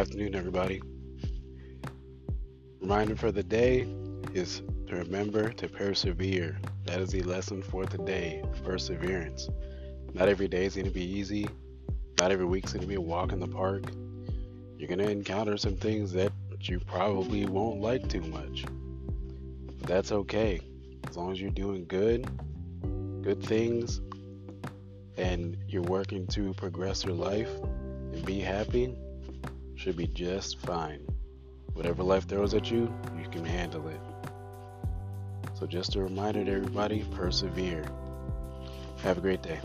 afternoon, everybody. Reminder for the day is to remember to persevere. That is the lesson for today perseverance. Not every day is going to be easy, not every week is going to be a walk in the park. You're going to encounter some things that you probably won't like too much. But that's okay. As long as you're doing good, good things, and you're working to progress your life and be happy, should be just fine. Whatever life throws at you, you can handle it. So, just a reminder to everybody persevere. Have a great day.